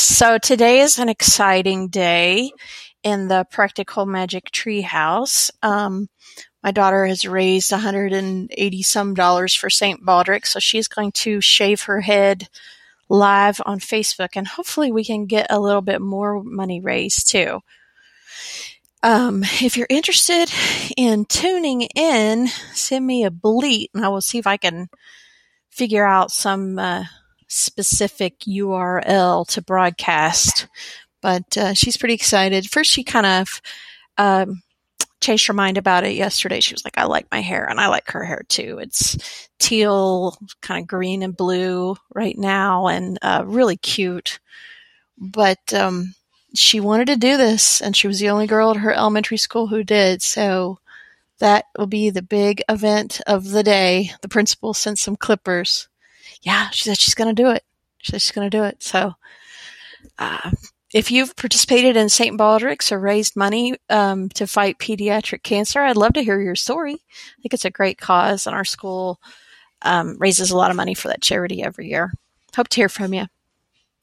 So today is an exciting day in the Practical Magic Treehouse. Um, my daughter has raised 180 some dollars for St. Baldrick, so she's going to shave her head live on Facebook, and hopefully we can get a little bit more money raised too. Um, if you're interested in tuning in, send me a bleat, and I will see if I can figure out some uh, specific URL to broadcast. But uh, she's pretty excited. First, she kind of um, changed her mind about it yesterday. She was like, I like my hair and I like her hair too. It's teal, kind of green and blue right now and uh, really cute. But um, she wanted to do this and she was the only girl at her elementary school who did. So that will be the big event of the day. The principal sent some clippers. Yeah, she said she's going to do it. She said she's going to do it. So, uh, if you've participated in St. Baldrick's or raised money um, to fight pediatric cancer, I'd love to hear your story. I think it's a great cause, and our school um, raises a lot of money for that charity every year. Hope to hear from you.